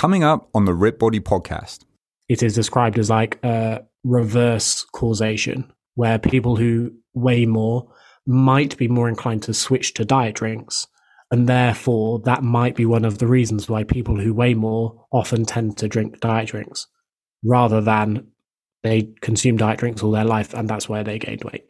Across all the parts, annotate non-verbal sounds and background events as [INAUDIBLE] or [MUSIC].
Coming up on the RippedBody podcast. It is described as like a reverse causation, where people who weigh more might be more inclined to switch to diet drinks. And therefore, that might be one of the reasons why people who weigh more often tend to drink diet drinks rather than they consume diet drinks all their life and that's where they gained weight.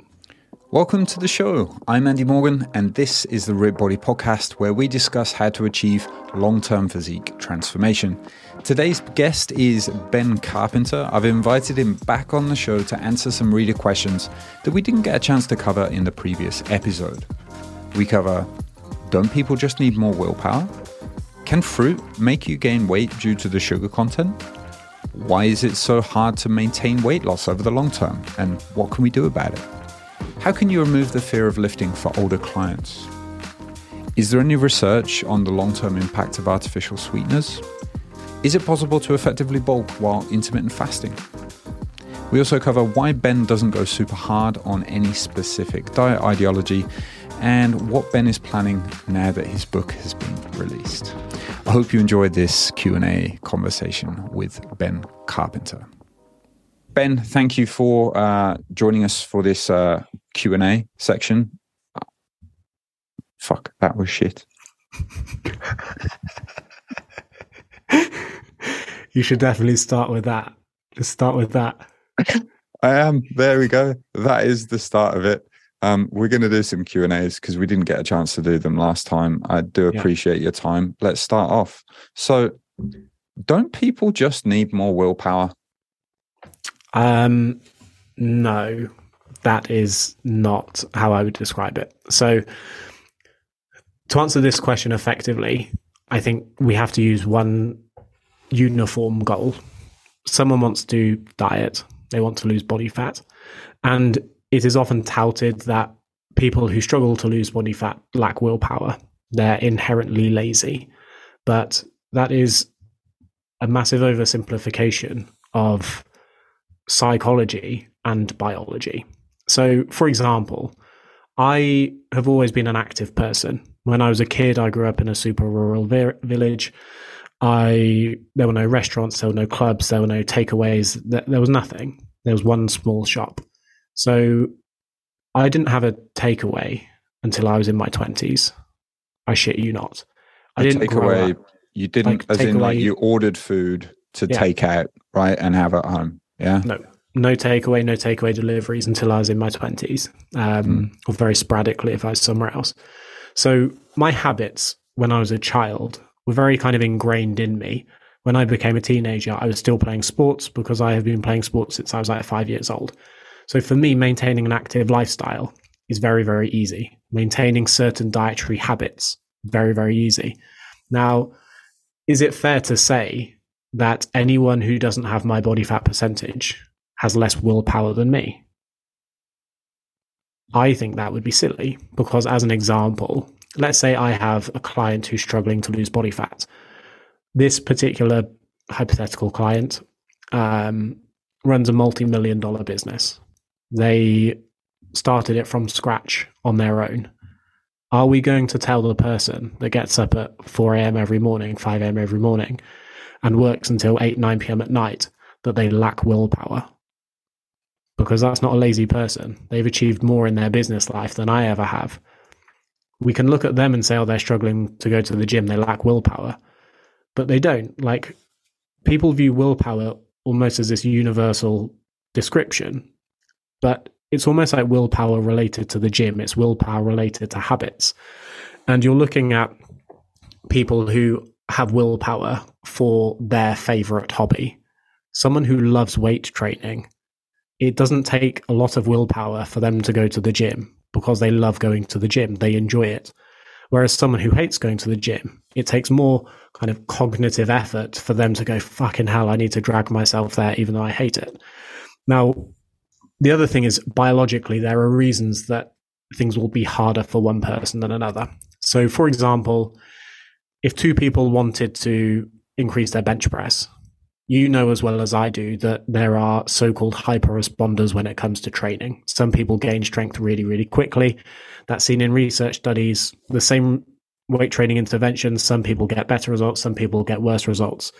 Welcome to the show. I'm Andy Morgan, and this is the RippedBody Podcast, where we discuss how to achieve long term physique transformation. Today's guest is Ben Carpenter. I've invited him back on the show to answer some reader questions that we didn't get a chance to cover in the previous episode. We cover Don't people just need more willpower? Can fruit make you gain weight due to the sugar content? Why is it so hard to maintain weight loss over the long term? And what can we do about it? How can you remove the fear of lifting for older clients? Is there any research on the long term impact of artificial sweeteners? Is it possible to effectively bulk while intermittent fasting? We also cover why Ben doesn't go super hard on any specific diet ideology and what Ben is planning now that his book has been released. I hope you enjoyed this Q&A conversation with Ben Carpenter. Ben, thank you for uh, joining us for this uh, Q and A section. Fuck, that was shit. [LAUGHS] you should definitely start with that. Just start with that. [LAUGHS] I am. There we go. That is the start of it. Um, we're going to do some Q and A's because we didn't get a chance to do them last time. I do appreciate yeah. your time. Let's start off. So, don't people just need more willpower? Um, no, that is not how I would describe it. So, to answer this question effectively, I think we have to use one uniform goal. Someone wants to diet, they want to lose body fat. And it is often touted that people who struggle to lose body fat lack willpower. They're inherently lazy. But that is a massive oversimplification of psychology and biology. So, for example, I have always been an active person. When I was a kid, I grew up in a super rural vi- village. I there were no restaurants, there were no clubs, there were no takeaways. There, there was nothing. There was one small shop. So I didn't have a takeaway until I was in my twenties. I shit you not. I didn't take away. You didn't, like, as in, away, like you ordered food to yeah. take out, right, and have at home. Yeah. No, no takeaway, no takeaway deliveries until I was in my 20s, um, mm. or very sporadically if I was somewhere else. So my habits when I was a child were very kind of ingrained in me. When I became a teenager, I was still playing sports because I have been playing sports since I was like five years old. So for me, maintaining an active lifestyle is very, very easy. Maintaining certain dietary habits, very, very easy. Now, is it fair to say that anyone who doesn't have my body fat percentage has less willpower than me. I think that would be silly because, as an example, let's say I have a client who's struggling to lose body fat. This particular hypothetical client um, runs a multi million dollar business. They started it from scratch on their own. Are we going to tell the person that gets up at 4 a.m. every morning, 5 a.m. every morning, and works until 8, 9 p.m. at night that they lack willpower? because that's not a lazy person. They've achieved more in their business life than I ever have. We can look at them and say, oh, they're struggling to go to the gym, they lack willpower. But they don't. Like, people view willpower almost as this universal description, but it's almost like willpower related to the gym, it's willpower related to habits. And you're looking at people who have willpower for their favorite hobby. Someone who loves weight training it doesn't take a lot of willpower for them to go to the gym because they love going to the gym. They enjoy it. Whereas someone who hates going to the gym, it takes more kind of cognitive effort for them to go, fucking hell, I need to drag myself there, even though I hate it. Now, the other thing is biologically, there are reasons that things will be harder for one person than another. So, for example, if two people wanted to increase their bench press, you know as well as I do that there are so called hyper responders when it comes to training. Some people gain strength really, really quickly. That's seen in research studies. The same weight training interventions. Some people get better results, some people get worse results.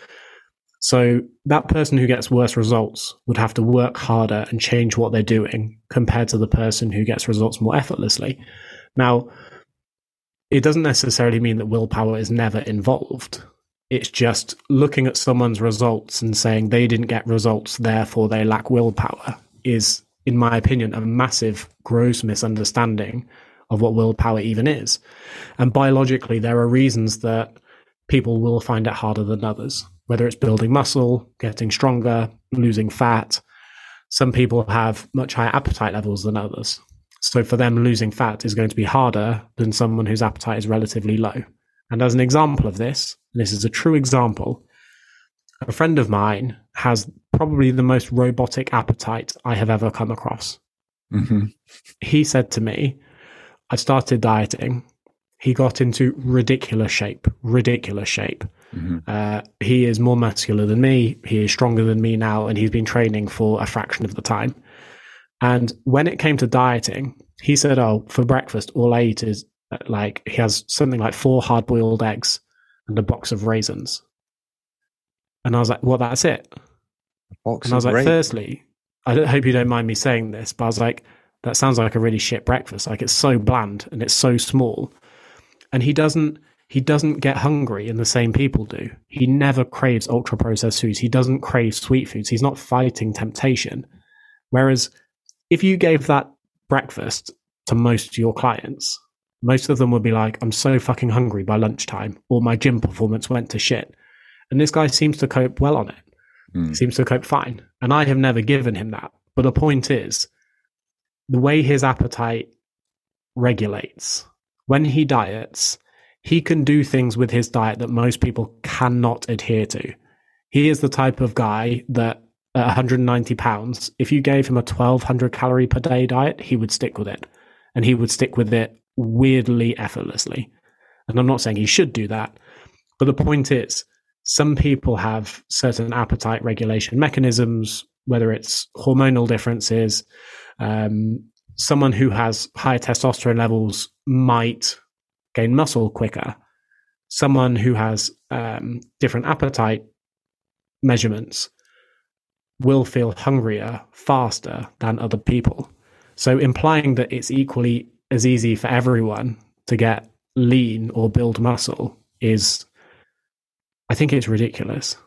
So that person who gets worse results would have to work harder and change what they're doing compared to the person who gets results more effortlessly. Now, it doesn't necessarily mean that willpower is never involved. It's just looking at someone's results and saying they didn't get results, therefore they lack willpower is, in my opinion, a massive, gross misunderstanding of what willpower even is. And biologically, there are reasons that people will find it harder than others whether it's building muscle, getting stronger, losing fat. Some people have much higher appetite levels than others. So for them, losing fat is going to be harder than someone whose appetite is relatively low. And as an example of this, this is a true example, a friend of mine has probably the most robotic appetite I have ever come across. Mm-hmm. He said to me, I started dieting. He got into ridiculous shape, ridiculous shape. Mm-hmm. Uh, he is more muscular than me. He is stronger than me now, and he's been training for a fraction of the time. And when it came to dieting, he said, "Oh, for breakfast, all I eat is like he has something like four hard-boiled eggs and a box of raisins." And I was like, "Well, that's it." and I was like, raisins. "Firstly, I hope you don't mind me saying this, but I was like, that sounds like a really shit breakfast. Like it's so bland and it's so small." And he doesn't he doesn't get hungry in the same people do. He never craves ultra processed foods. He doesn't crave sweet foods. He's not fighting temptation. Whereas if you gave that breakfast to most of your clients, most of them would be like, I'm so fucking hungry by lunchtime, or my gym performance went to shit. And this guy seems to cope well on it. Mm. Seems to cope fine. And I have never given him that. But the point is, the way his appetite regulates, when he diets, he can do things with his diet that most people cannot adhere to. He is the type of guy that at 190 pounds, if you gave him a 1200 calorie per day diet, he would stick with it. And he would stick with it weirdly effortlessly. And I'm not saying he should do that. But the point is, some people have certain appetite regulation mechanisms, whether it's hormonal differences. Um, someone who has high testosterone levels might gain muscle quicker. Someone who has um, different appetite measurements will feel hungrier faster than other people. So, implying that it's equally as easy for everyone to get lean or build muscle is, I think it's ridiculous.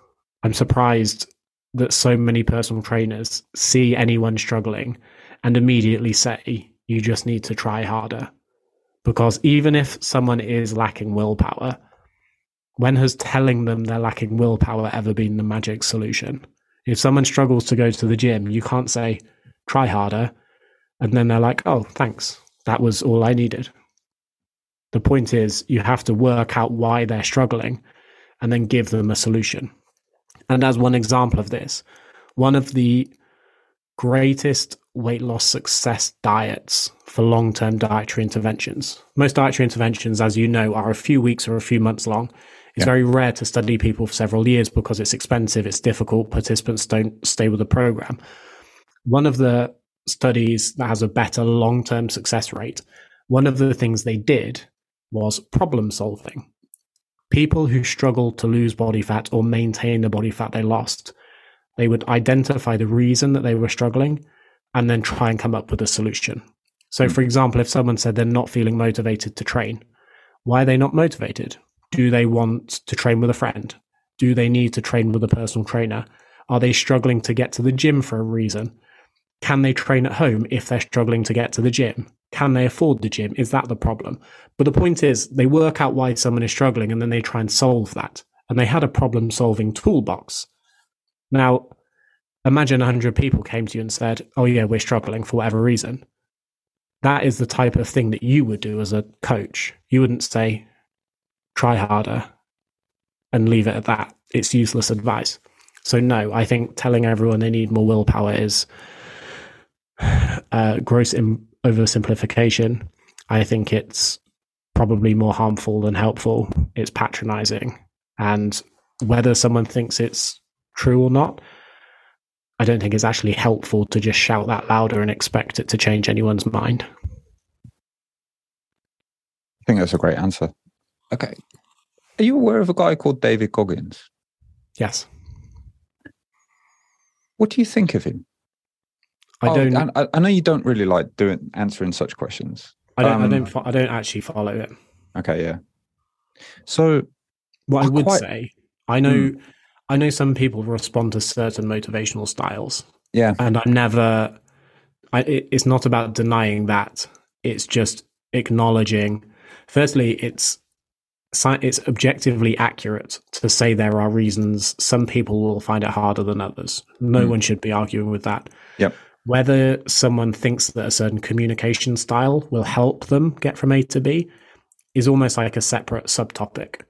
I'm surprised that so many personal trainers see anyone struggling and immediately say, you just need to try harder. Because even if someone is lacking willpower, when has telling them they're lacking willpower ever been the magic solution? If someone struggles to go to the gym, you can't say, try harder. And then they're like, oh, thanks. That was all I needed. The point is, you have to work out why they're struggling and then give them a solution. And as one example of this, one of the greatest weight loss success diets for long term dietary interventions. Most dietary interventions, as you know, are a few weeks or a few months long. It's yeah. very rare to study people for several years because it's expensive, it's difficult, participants don't stay with the program. One of the studies that has a better long term success rate, one of the things they did was problem solving. People who struggled to lose body fat or maintain the body fat they lost, they would identify the reason that they were struggling and then try and come up with a solution. So, hmm. for example, if someone said they're not feeling motivated to train, why are they not motivated? Do they want to train with a friend? Do they need to train with a personal trainer? Are they struggling to get to the gym for a reason? Can they train at home if they're struggling to get to the gym? Can they afford the gym? Is that the problem? But the point is, they work out why someone is struggling and then they try and solve that. And they had a problem solving toolbox. Now, imagine 100 people came to you and said, Oh, yeah, we're struggling for whatever reason. That is the type of thing that you would do as a coach. You wouldn't say, try harder and leave it at that. It's useless advice. So, no, I think telling everyone they need more willpower is [SIGHS] uh, gross in- oversimplification. I think it's probably more harmful than helpful. It's patronizing. And whether someone thinks it's true or not, I don't think it's actually helpful to just shout that louder and expect it to change anyone's mind. I think that's a great answer. Okay. Are you aware of a guy called David Goggins? Yes. What do you think of him? I Oh, don't. I, I know you don't really like doing answering such questions. I don't. I um, don't. fo- I don't actually follow it. Okay, yeah. So What I I would quite- say, I know, I know some people respond to certain motivational styles, yeah, and I'm never. I, it, it's not about denying that. It's just acknowledging. Firstly, it's it's objectively accurate to say there are reasons some people will find it harder than others. No Mm. one should be arguing with that. Yep. Whether someone thinks that a certain communication style will help them get from A to B is almost like a separate subtopic.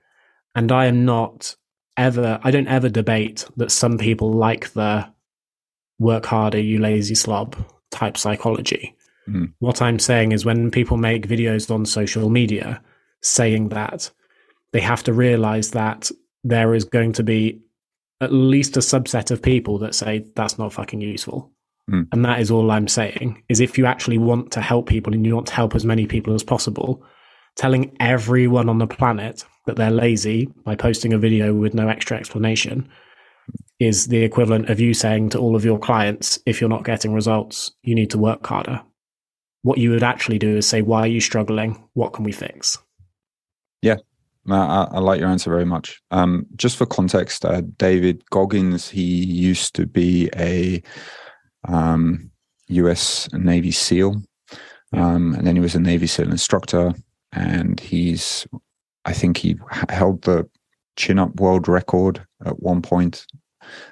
And I am not ever, I don't ever debate that some people like the work harder, you lazy slob type psychology. Mhm. What I'm saying is when people make videos on social media saying that, they have to realize that there is going to be at least a subset of people that say that's not fucking useful. Mm. And that is all I'm saying is if you actually want to help people and you want to help as many people as possible, telling everyone on the planet that they're lazy by posting a video with no extra explanation is the equivalent of you saying to all of your clients, if you're not getting results, you need to work harder. What you would actually do is say, why are you struggling? What can we fix? No, I, I like your answer very much. Um, just for context, uh, David Goggins, he used to be a um, U.S. Navy SEAL, um, and then he was a Navy SEAL instructor, and he's, I think he held the chin-up world record at one point.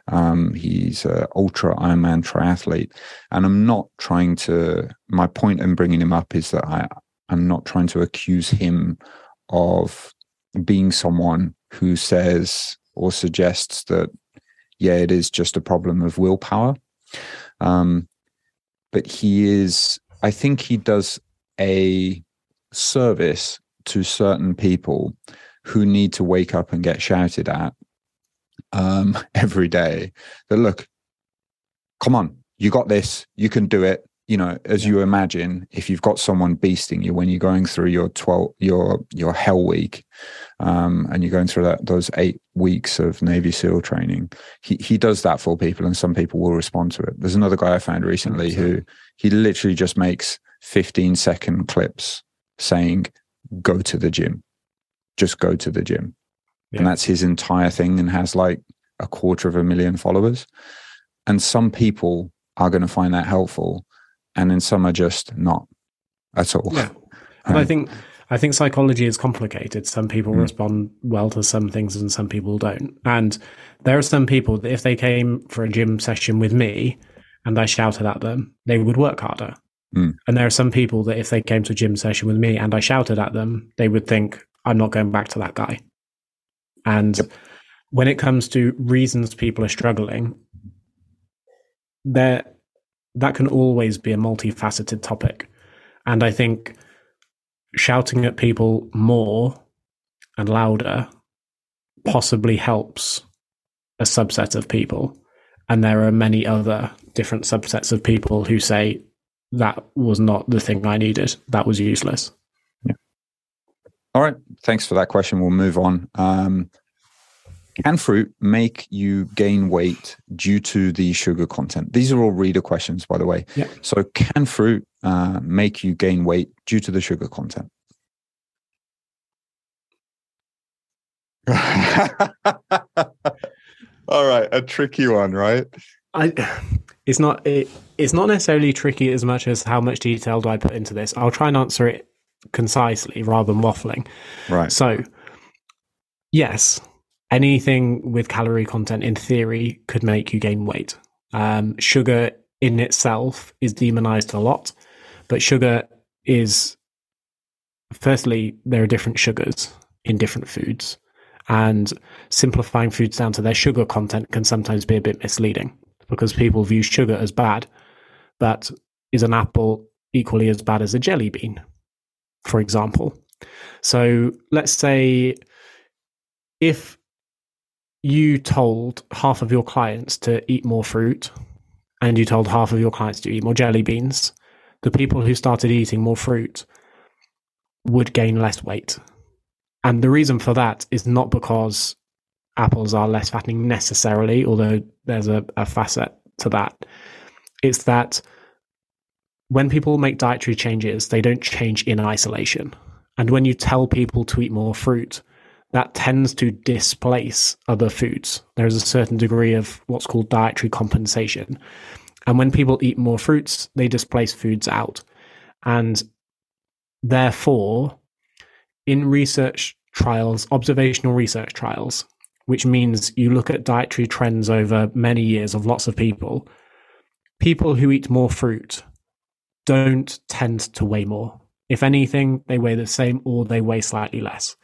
Um, he's an ultra Ironman triathlete, and I'm not trying to. My point in bringing him up is that I, I'm not trying to accuse him of being someone who says or suggests that yeah it is just a problem of willpower. Um but he is i think he does a service to certain people who need to wake up and get shouted at um [LAUGHS] every day that look come on you got this you can do it you know as Yeah. you imagine if you've got someone beasting you when you're going through your 12 your your hell week um, and you're going through that those eight weeks of Navy SEAL training. He he does that for people, and some people will respond to it. There's another guy I found recently who he literally just makes 15 second clips saying, "Go to the gym, just go to the gym," Yeah. and that's his entire thing, and has like a quarter of a million followers. And some people are going to find that helpful, and then some are just not at all. Yeah. [LAUGHS] And I Um, think I think psychology is complicated. Some people Mm. respond well to some things and some people don't. And there are some people that if they came for a gym session with me and I shouted at them, they would work harder. Mm. And there are some people that if they came to a gym session with me and I shouted at them, they would think, I'm not going back to that guy. And when it comes to reasons people are struggling, there that can always be a multifaceted topic. And I think shouting at people more and louder possibly helps a subset of people. And there are many other different subsets of people who say that was not the thing I needed. That was useless. All right. Thanks for that question. We'll move on. Um, can fruit make you gain weight due to the sugar content? These are all reader questions, by the way. Yeah. So, can fruit uh, make you gain weight due to the sugar content? [LAUGHS] all right. A tricky one, right? I it's not it, it's not necessarily tricky as much as how much detail do I put into this. I'll try and answer it concisely rather than waffling. Right. So, yes, anything with calorie content in theory could make you gain weight. Um, sugar in itself is demonized a lot, but sugar is, firstly, there are different sugars in different foods, and simplifying foods down to their sugar content can sometimes be a bit misleading because people view sugar as bad, but is an apple equally as bad as a jelly bean, for example? So let's say if you told half of your clients to eat more fruit and you told half of your clients to eat more jelly beans, the people who started eating more fruit would gain less weight And the reason for that is not because apples are less fattening necessarily, although there's a, a facet to that. It's that when people make dietary changes, they don't change in isolation. And when you tell people to eat more fruit, that tends to displace other foods. There is a certain degree of what's called dietary compensation. And when people eat more fruits, they displace foods out. And therefore, in research trials, observational research trials, which means you look at dietary trends over many years of lots of people, people who eat more fruit don't tend to weigh more. If anything, they weigh the same or they weigh slightly less.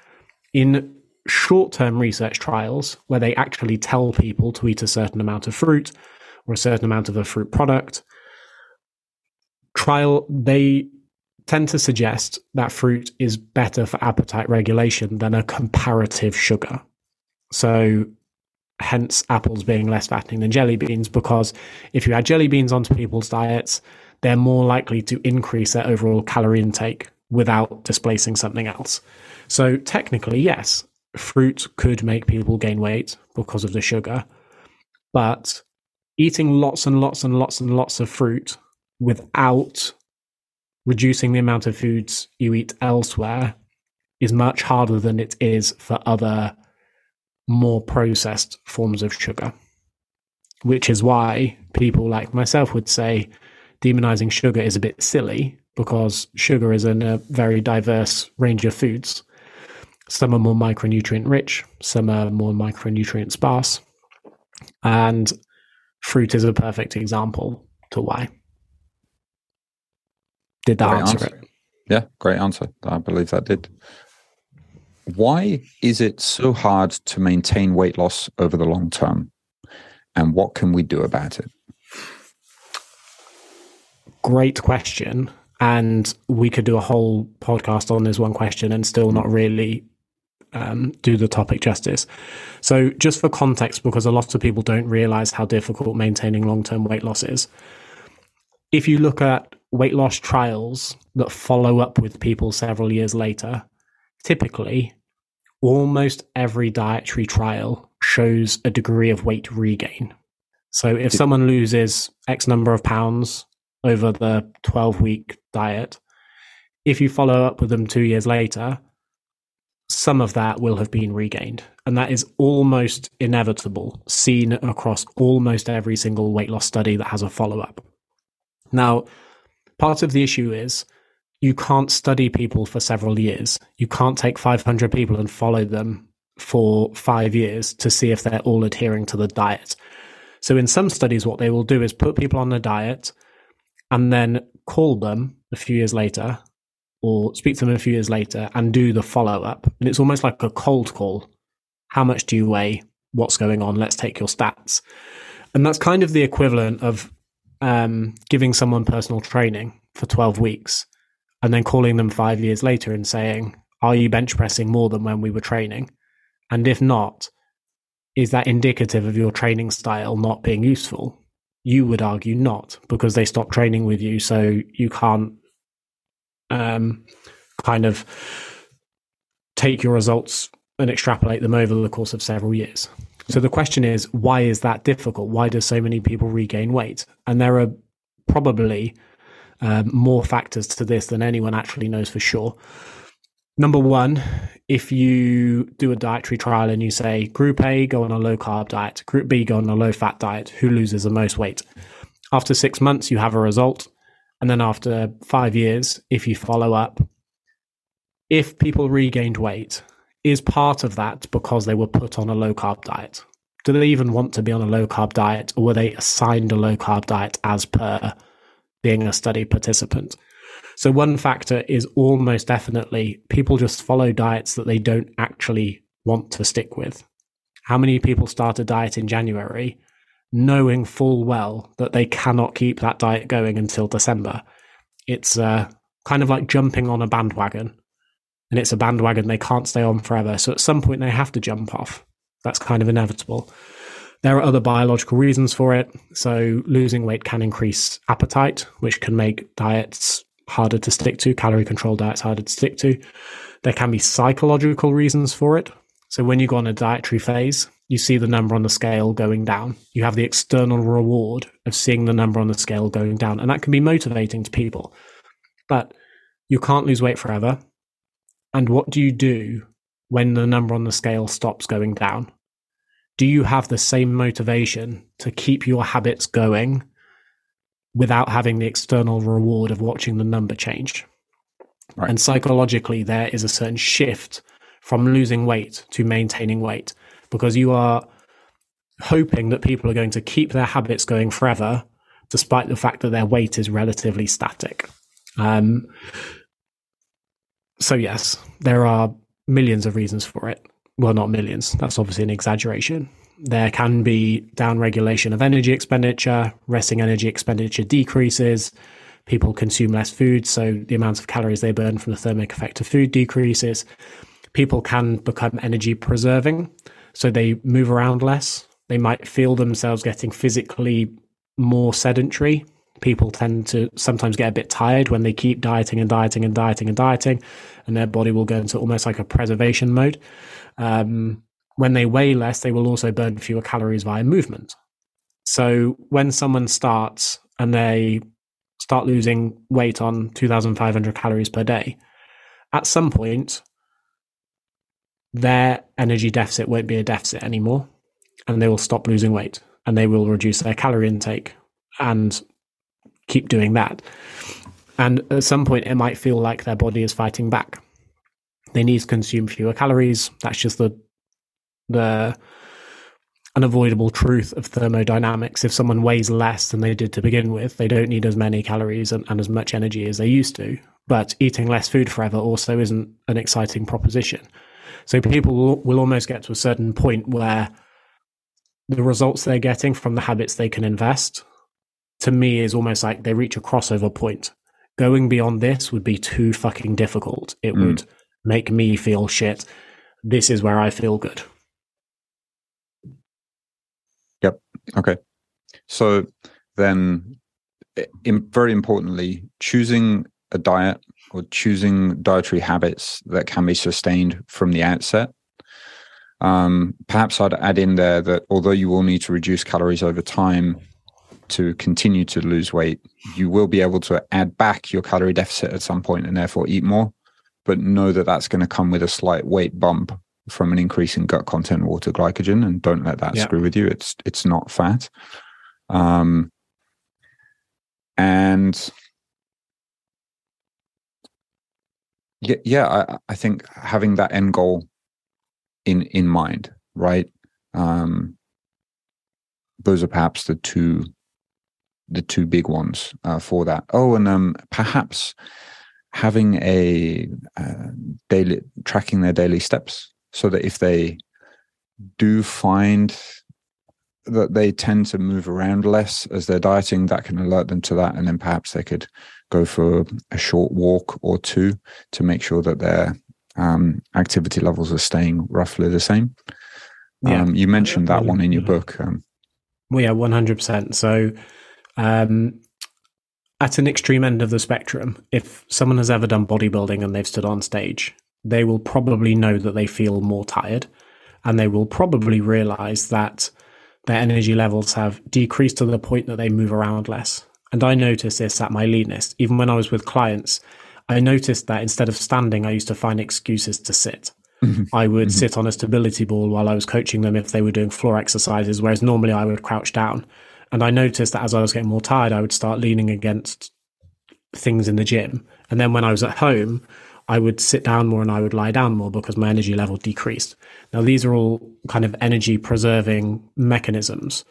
In short term research trials, where they actually tell people to eat a certain amount of fruit or a certain amount of a fruit product, trial, they tend to suggest that fruit is better for appetite regulation than a comparative sugar. So, hence apples being less fattening than jelly beans, because if you add jelly beans onto people's diets, they're more likely to increase their overall calorie intake without displacing something else. So, technically, yes, fruit could make people gain weight because of the sugar, but eating lots and lots and lots and lots of fruit without reducing the amount of foods you eat elsewhere is much harder than it is for other more processed forms of sugar. Which is why people like myself would say demonizing sugar is a bit silly because sugar is in a very diverse range of foods. Some are more micronutrient rich, some are more micronutrient sparse. And fruit is a perfect example to why. Did that answer, answer it? Yeah, great answer. I believe that did. Why is it so hard to maintain weight loss over the long term? And what can we do about it? Great question. And we could do a whole podcast on this one question and still not really um, do the topic justice. So, just for context, because a lot of people don't realize how difficult maintaining long term weight loss is, if you look at weight loss trials that follow up with people several years later, typically almost every dietary trial shows a degree of weight regain. So if someone loses X number of pounds over the 12 week diet, if you follow up with them two years later, some of that will have been regained. And that is almost inevitable, seen across almost every single weight loss study that has a follow up. Now, part of the issue is you can't study people for several years. You can't take 500 people and follow them for five years to see if they're all adhering to the diet. So, in some studies, what they will do is put people on the diet and then call them a few years later or speak to them a few years later and do the follow up. And it's almost like a cold call. How much do you weigh? What's going on? Let's take your stats. And that's kind of the equivalent of um, giving someone personal training for 12 weeks and then calling them five years later and saying, Are you bench pressing more than when we were training? And if not, is that indicative of your training style not being useful? You would argue not, because they stopped training with you, so you can't um, kind of take your results and extrapolate them over the course of several years. So the question is, why is that difficult? Why do so many people regain weight? And there are probably um, more factors to this than anyone actually knows for sure. Number one, if you do a dietary trial and you say group A go on a low carb diet, group B go on a low fat diet, who loses the most weight? After six months, you have a result. And then after five years, if you follow up, if people regained weight, is part of that because they were put on a low carb diet? Do they even want to be on a low carb diet or were they assigned a low carb diet as per being a study participant? So, one factor is almost definitely people just follow diets that they don't actually want to stick with. How many people start a diet in January knowing full well that they cannot keep that diet going until December? It's uh, kind of like jumping on a bandwagon and it's a bandwagon they can't stay on forever. So at some point they have to jump off. That's kind of inevitable. There are other biological reasons for it. So losing weight can increase appetite, which can make diets harder to stick to. Calorie controlled diets harder to stick to. There can be psychological reasons for it. So when you go on a dietary phase, you see the number on the scale going down. You have the external reward of seeing the number on the scale going down, and that can be motivating to people. But you can't lose weight forever. And what do you do when the number on the scale stops going down? Do you have the same motivation to keep your habits going without having the external reward of watching the number change? Right. And psychologically, there is a certain shift from losing weight to maintaining weight because you are hoping that people are going to keep their habits going forever, despite the fact that their weight is relatively static. Um, so, yes, there are millions of reasons for it. Well, not millions, that's obviously an exaggeration. There can be downregulation of energy expenditure, resting energy expenditure decreases, people consume less food, so the amount of calories they burn from the thermic effect of food decreases. People can become energy preserving, so they move around less. They might feel themselves getting physically more sedentary. People tend to sometimes get a bit tired when they keep dieting and dieting and dieting and dieting, and their body will go into almost like a preservation mode. Um, when they weigh less, they will also burn fewer calories via movement. So when someone starts and they start losing weight on 2,500 calories per day, at some point, their energy deficit won't be a deficit anymore and they will stop losing weight and they will reduce their calorie intake and keep doing that. And at some point, it might feel like their body is fighting back. They need to consume fewer calories. That's just the the unavoidable truth of thermodynamics. If someone weighs less than they did to begin with, they don't need as many calories and, and as much energy as they used to. But eating less food forever also isn't an exciting proposition. So people will, will almost get to a certain point where the results they're getting from the habits they can invest, to me, is almost like they reach a crossover point. Going beyond this would be too fucking difficult. It mm. would make me feel shit. This is where I feel good. Yep. Okay. So then, very importantly, choosing a diet or choosing dietary habits that can be sustained from the outset. Um, perhaps I'd add in there that although you will need to reduce calories over time to continue to lose weight, you will be able to add back your calorie deficit at some point and therefore eat more. But know that that's going to come with a slight weight bump from an increase in gut content water glycogen, and don't let that yeah. screw with you. It's it's not fat. Um, and yeah, yeah, I, I think having that end goal in in mind, right? Um, those are perhaps the two the two big ones uh, for that. Oh, and um, perhaps having a uh, daily tracking their daily steps, so that if they do find that they tend to move around less as they're dieting, that can alert them to that, and then perhaps they could go for a short walk or two to make sure that their um, activity levels are staying roughly the same. Yeah. Um, you mentioned that one in your book. Um, well, yeah, one hundred percent. So, um, at an extreme end of the spectrum, if someone has ever done bodybuilding and they've stood on stage, they will probably know that they feel more tired, and they will probably realize that their energy levels have decreased to the point that they move around less. And I noticed this at my leanest. Even when I was with clients, I noticed that instead of standing, I used to find excuses to sit. Mm-hmm. I would mm-hmm. sit on a stability ball while I was coaching them if they were doing floor exercises, whereas normally I would crouch down. And I noticed that as I was getting more tired, I would start leaning against things in the gym. And then when I was at home, I would sit down more and I would lie down more because my energy level decreased. Now, these are all kind of energy preserving mechanisms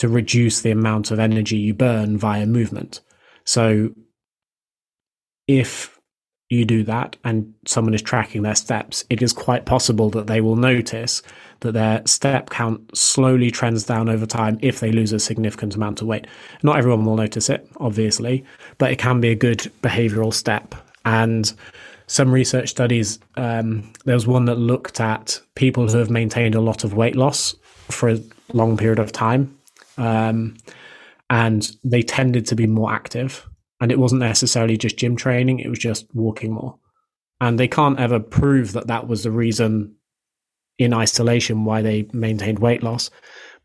to reduce the amount of energy you burn via movement. So if you do that and someone is tracking their steps, it is quite possible that they will notice that their step count slowly trends down over time if they lose a significant amount of weight. Not everyone will notice it, obviously, but it can be a good behavioral step. And some research studies, um, there was one that looked at people who have maintained a lot of weight loss for a long period of time um, and they tended to be more active. And it wasn't necessarily just gym training, it was just walking more. And they can't ever prove that that was the reason in isolation why they maintained weight loss,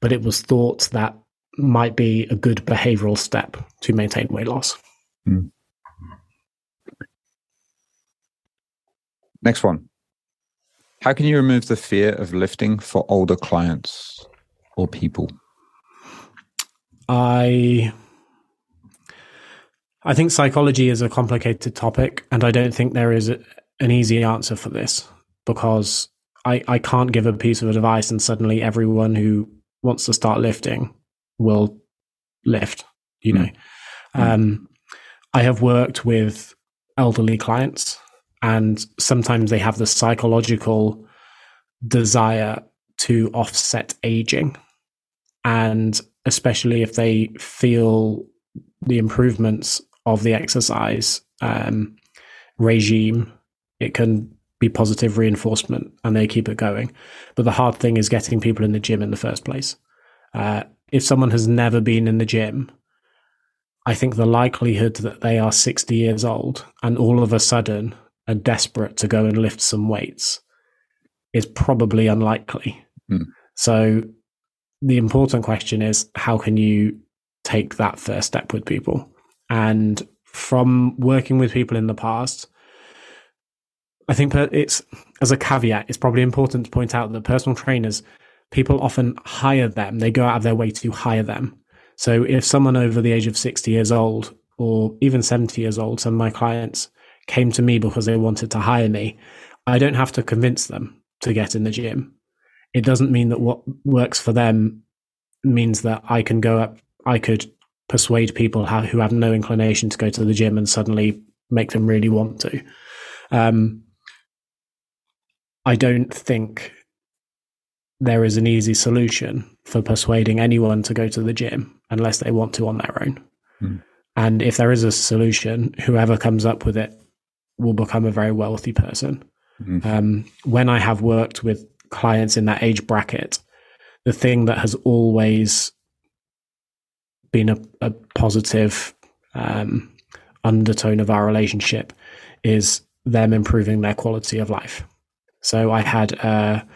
but it was thought that might be a good behavioral step to maintain weight loss. Mm. Next one. How can you remove the fear of lifting for older clients or people? I I think psychology is a complicated topic, and I don't think there is a, an easy answer for this because I, I can't give a piece of advice and suddenly everyone who wants to start lifting will lift, you know. Mm. Um, I have worked with elderly clients, and sometimes they have the psychological desire to offset aging. And especially if they feel the improvements of the exercise um, regime, it can be positive reinforcement and they keep it going. But the hard thing is getting people in the gym in the first place. Uh, if someone has never been in the gym, I think the likelihood that they are 60 years old and all of a sudden are desperate to go and lift some weights is probably unlikely. Mm. So the important question is how can you take that first step with people? And from working with people in the past, I think it's as a caveat, it's probably important to point out that personal trainers, people often hire them. They go out of their way to hire them. So if someone over the age of 60 years old or even 70 years old, some of my clients came to me because they wanted to hire me, I don't have to convince them to get in the gym. It doesn't mean that what works for them means that I can go up, I could persuade people how, who have no inclination to go to the gym and suddenly make them really want to. Um, I don't think there is an easy solution for persuading anyone to go to the gym unless they want to on their own. Mm. And if there is a solution, whoever comes up with it will become a very wealthy person. Mm. Um, when I have worked with clients in that age bracket, the thing that has always been a, a positive um, undertone of our relationship is them improving their quality of life. So I had a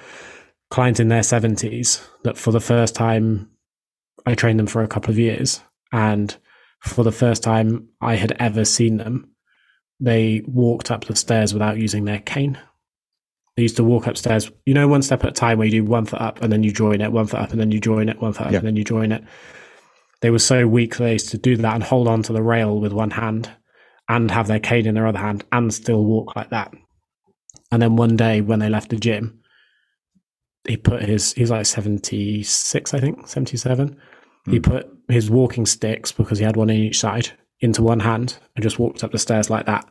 client in their 70s that for the first time, I trained them for a couple of years. And for the first time I had ever seen them, they walked up the stairs without using their cane. They used to walk upstairs, you know, one step at a time where you do one foot up and then you join it, one foot up and then you join it, one foot up yeah. and then you join it. They were so weak they used to do that and hold on to the rail with one hand and have their cane in their other hand and still walk like that. And then one day when they left the gym, he put his, he's like 76, I think, 77. Mm. He hmm. put his walking sticks, because he had one in each side, into one hand and just walked up the stairs like that.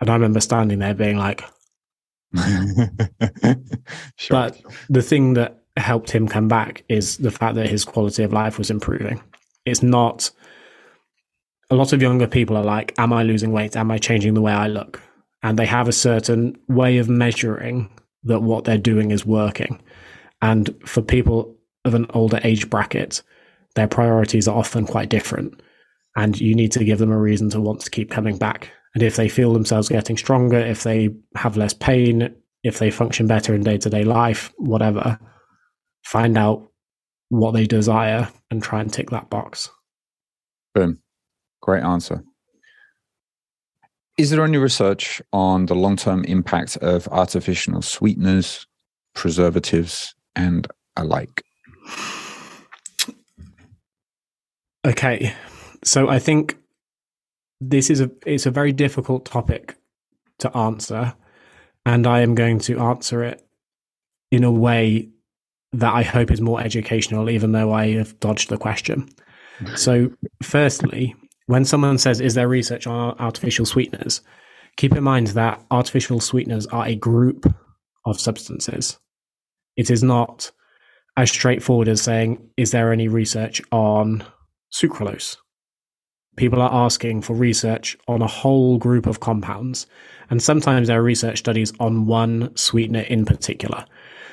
And I remember standing there being like, [LAUGHS] sure. But the thing that helped him come back is the fact that his quality of life was improving. It's not, a lot of younger people are like, Am I losing weight? Am I changing the way I look? and they have a certain way of measuring that what they're doing is working. And for people of an older age bracket, their priorities are often quite different. And you need to give them a reason to want to keep coming back. And if they feel themselves getting stronger, if they have less pain, if they function better in day to day life, whatever, find out what they desire and try and tick that box. Boom. Great answer. Is there any research on the long term impact of artificial sweeteners, preservatives, and alike? Okay, so I think this is a it's a very difficult topic to answer, and I am going to answer it in a way that I hope is more educational, even though I have dodged the question. So, firstly, when someone says, Is there research on artificial sweeteners? Keep in mind that artificial sweeteners are a group of substances. It is not as straightforward as saying, Is there any research on sucralose? People are asking for research on a whole group of compounds. And sometimes there are research studies on one sweetener in particular.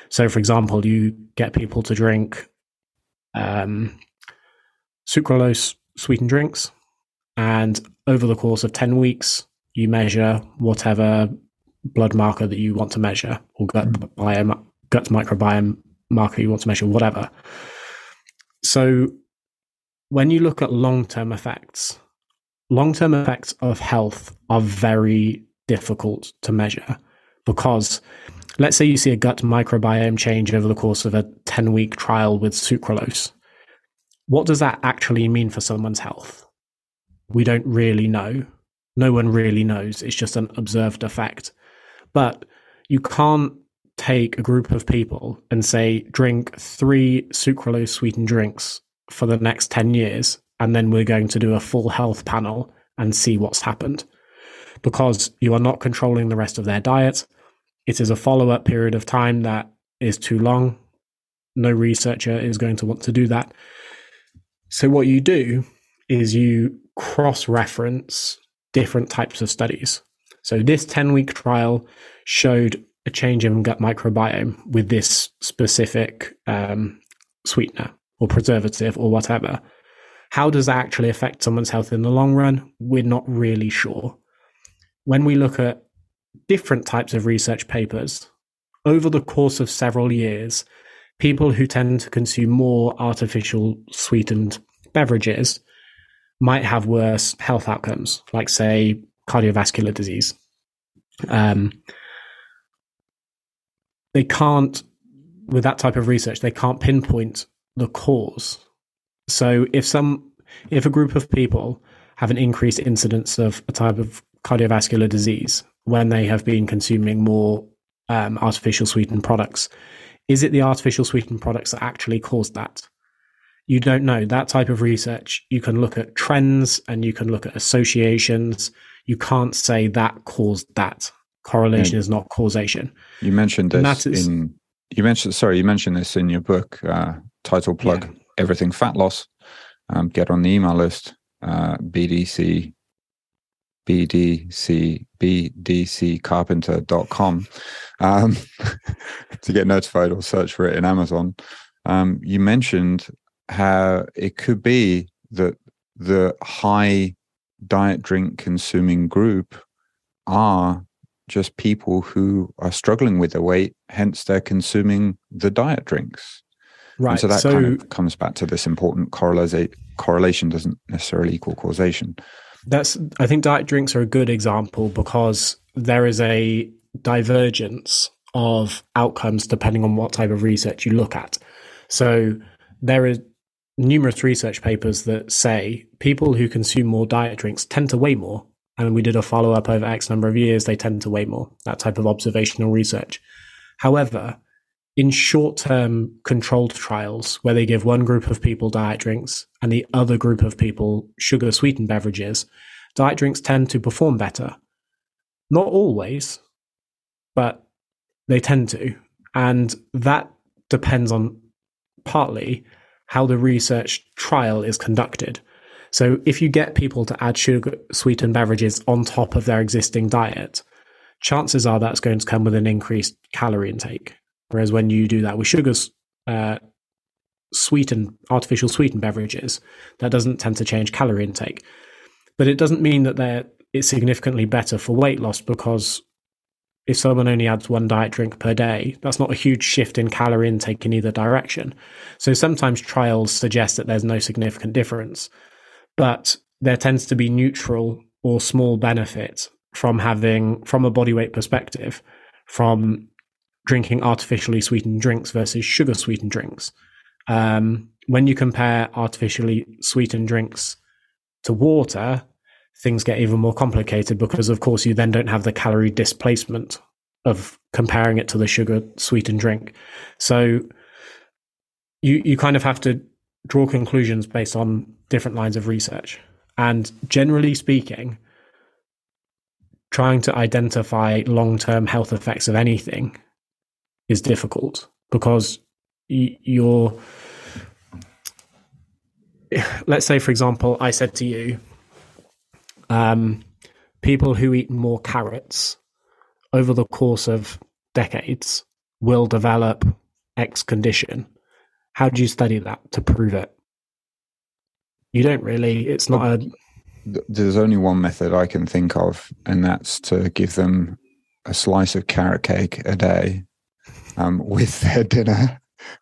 So, for example, you get people to drink um, sucralose sweetened drinks And over the course of 10 weeks, you measure whatever blood marker that you want to measure or gut biome, gut microbiome marker you want to measure, whatever. So when you look at long term effects, long term effects of health are very difficult to measure because let's say you see a gut microbiome change over the course of a 10 week trial with sucralose. What does that actually mean for someone's health? We don't really know. No one really knows. It's just an observed effect. But you can't take a group of people and say, drink three sucralose sweetened drinks for the next 10 years, and then we're going to do a full health panel and see what's happened. Because you are not controlling the rest of their diet. It is a follow up period of time that is too long. No researcher is going to want to do that. So, what you do is you cross reference different types of studies. So, this 10 week trial showed a change in gut microbiome with this specific um, sweetener or preservative or whatever. How does that actually affect someone's health in the long run? We're not really sure. When we look at different types of research papers, over the course of several years, people who tend to consume more artificial sweetened beverages might have worse health outcomes, like, say, cardiovascular disease. Um, they can't, with that type of research, they can't pinpoint the cause. So if some, if a group of people have an increased incidence of a type of cardiovascular disease when they have been consuming more um, artificial sweetened products, is it the artificial sweetened products that actually caused that? You don't know. That type of research, you can look at trends and you can look at associations. You can't say that caused that. Correlation is not causation. You mentioned this is, in you mentioned sorry, you mentioned this in your book, uh, title plug, yeah. Everything Fat Loss. Um, get on the email list, uh, BDC BDC BDCcarpenter.com um, [LAUGHS] to get notified or search for it in Amazon. Um, you mentioned how it could be that the high diet drink consuming group are just people who are struggling with their weight, hence they're consuming the diet drinks. Right. And so that so, kind of comes back to this important correlation. Correlation doesn't necessarily equal causation. That's I think diet drinks are a good example because there is a divergence of outcomes depending on what type of research you look at. So there are numerous research papers that say people who consume more diet drinks tend to weigh more. And we did a follow up over X number of years, they tend to weigh more, that type of observational research. However, in short term controlled trials where they give one group of people diet drinks and the other group of people sugar sweetened beverages, diet drinks tend to perform better. Not always, but they tend to. And that depends on partly how the research trial is conducted. So if you get people to add sugar sweetened beverages on top of their existing diet, chances are that's going to come with an increased calorie intake. Whereas when you do that with sugars, uh, sweetened, artificial sweetened beverages, that doesn't tend to change calorie intake. But it doesn't mean that they're, it's significantly better for weight loss because if someone only adds one diet drink per day, that's not a huge shift in calorie intake in either direction. So sometimes trials suggest that there's no significant difference, but there tends to be neutral or small benefit from having, from a body weight perspective, from drinking artificially sweetened drinks versus sugar sweetened drinks. Um, when you compare artificially sweetened drinks to water, things get even more complicated because, of course, you then don't have the calorie displacement of comparing it to the sugar sweetened drink. So you you kind of have to draw conclusions based on different lines of research. And generally speaking, trying to identify long term health effects of anything is difficult because you're let's say for example i said to you um, people who eat more carrots over the course of decades will develop x condition. How do you study that to prove it? You don't really it's not a there's only one method I can think of, and that's to give them a slice of carrot cake a day um, with their dinner,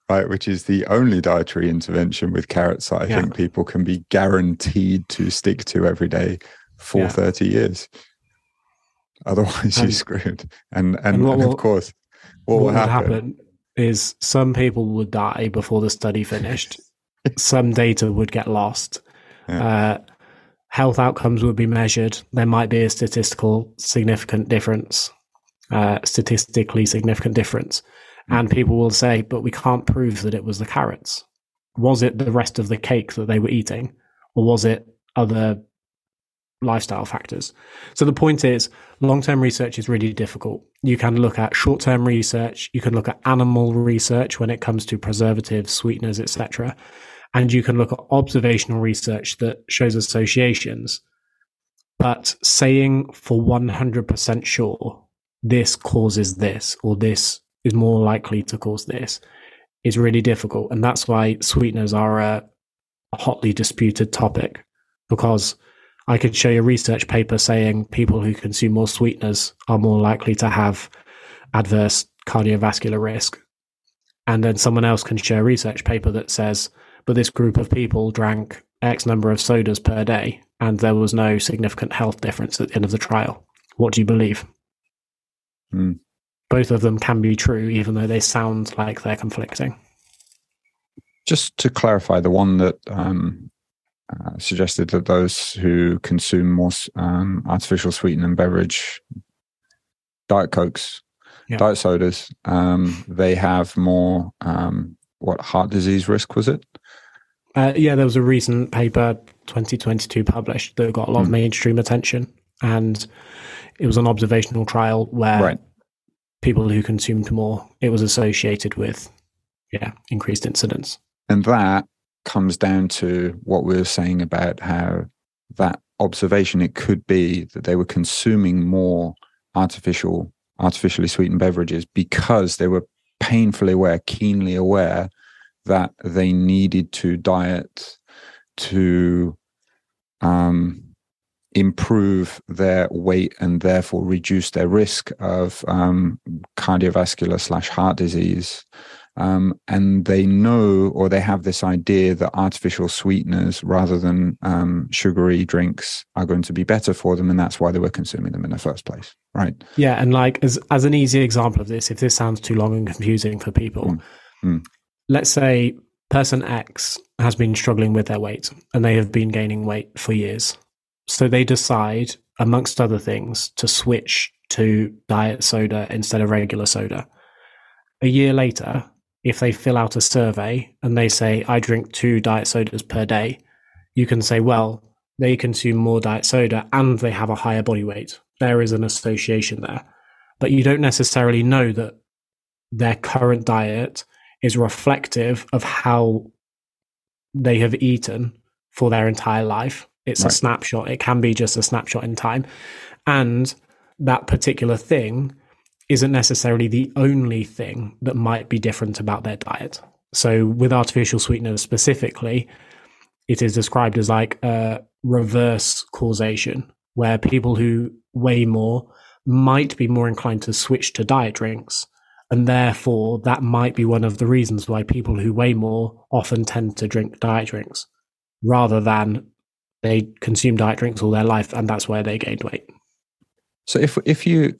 right? Which is the only dietary intervention with carrots that I Yeah. think people can be guaranteed to stick to every day for Yeah. 30 years. Otherwise, you're screwed. And and, and what and of course, what, what will would happen? happen is some people would die before the study finished. some data would get lost. Yeah. Uh, health outcomes would be measured. There might be a statistical significant difference, uh, statistically significant difference, and people will say, "But we can't prove that it was the carrots. Was it the rest of the cake that they were eating, or was it other lifestyle factors?" So the point is, long-term research is really difficult. You can look at short-term research, you can look at animal research when it comes to preservatives, sweeteners, etc and you can look at observational research that shows associations. But saying for 100% sure this causes this or this is more likely to cause this is really difficult. And that's why sweeteners are a hotly disputed topic because I could show you a research paper saying people who consume more sweeteners are more likely to have adverse cardiovascular risk. And then someone else can show a research paper that says, but this group of people drank X number of sodas per day and there was no significant health difference at the end of the trial. What do you believe? Hmm. Both of them can be true, even though they sound like they're conflicting. Just to clarify, the one that um, uh, suggested that those who consume more um, artificial sweetening beverage, diet cokes, Yeah. diet sodas, um, they have more um, what heart disease risk was it? Uh, yeah, there was a recent paper, 2022, published that got a lot of Hmm. mainstream attention. And it was an observational trial where Right. people who consumed more, it was associated with, yeah, increased incidence. And that comes down to what we were saying about how that observation it could be that they were consuming more artificial artificially sweetened beverages because they were painfully aware keenly aware that they needed to diet to um, improve their weight and therefore reduce their risk of um, cardiovascular slash heart disease um, and they know or they have this idea that artificial sweeteners rather than um, sugary drinks are going to be better for them and that's why they were consuming them in the first place right Yeah, and like as as an easy example of this, if this sounds too long and confusing for people, Mm. Mm. let's say person X has been struggling with their weight and they have been gaining weight for years. So they decide, amongst other things, to switch to diet soda instead of regular soda. A year later, if they fill out a survey and they say, I drink two diet sodas per day, you can say, well, they consume more diet soda and they have a higher body weight. There is an association there. But you don't necessarily know that their current diet is reflective of how they have eaten for their entire life. It's a snapshot. It can be just a snapshot in time. And that particular thing isn't necessarily the only thing that might be different about their diet. So, with artificial sweeteners specifically, it is described as like a reverse causation, where people who weigh more might be more inclined to switch to diet drinks. And therefore, that might be one of the reasons why people who weigh more often tend to drink diet drinks rather than they consume diet drinks all their life and that's where they gained weight. so if if you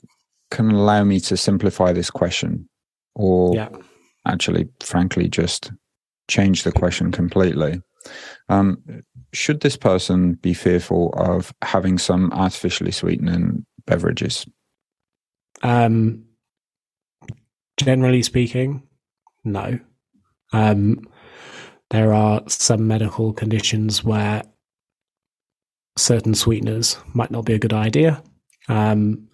can allow me to simplify this question or Yeah. actually frankly just change the question completely um, should this person be fearful of having some artificially sweetening beverages Um, generally speaking, no. Um, there are some medical conditions where certain sweeteners might not be a good idea. Um,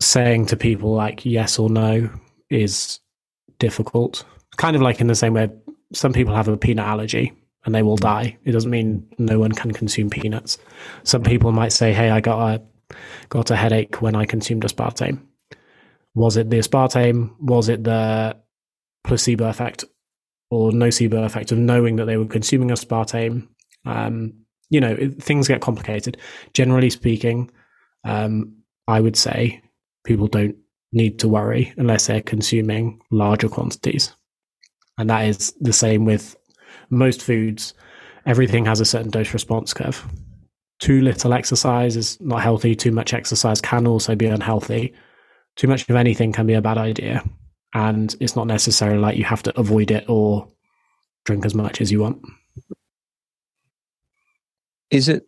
saying to people like yes or no is difficult. Kind of like in the same way some people have a peanut allergy and they will die. It doesn't mean no one can consume peanuts. Some people might say, "Hey, I got a got a headache when I consumed aspartame." Was it the aspartame? Was it the placebo effect or nocebo effect of knowing that they were consuming aspartame? Um, you know, things get complicated. Generally speaking, um, I would say people don't need to worry unless they're consuming larger quantities. And that is the same with most foods. Everything has a certain dose response curve. Too little exercise is not healthy. Too much exercise can also be unhealthy. Too much of anything can be a bad idea. And it's not necessarily like you have to avoid it or drink as much as you want. Is it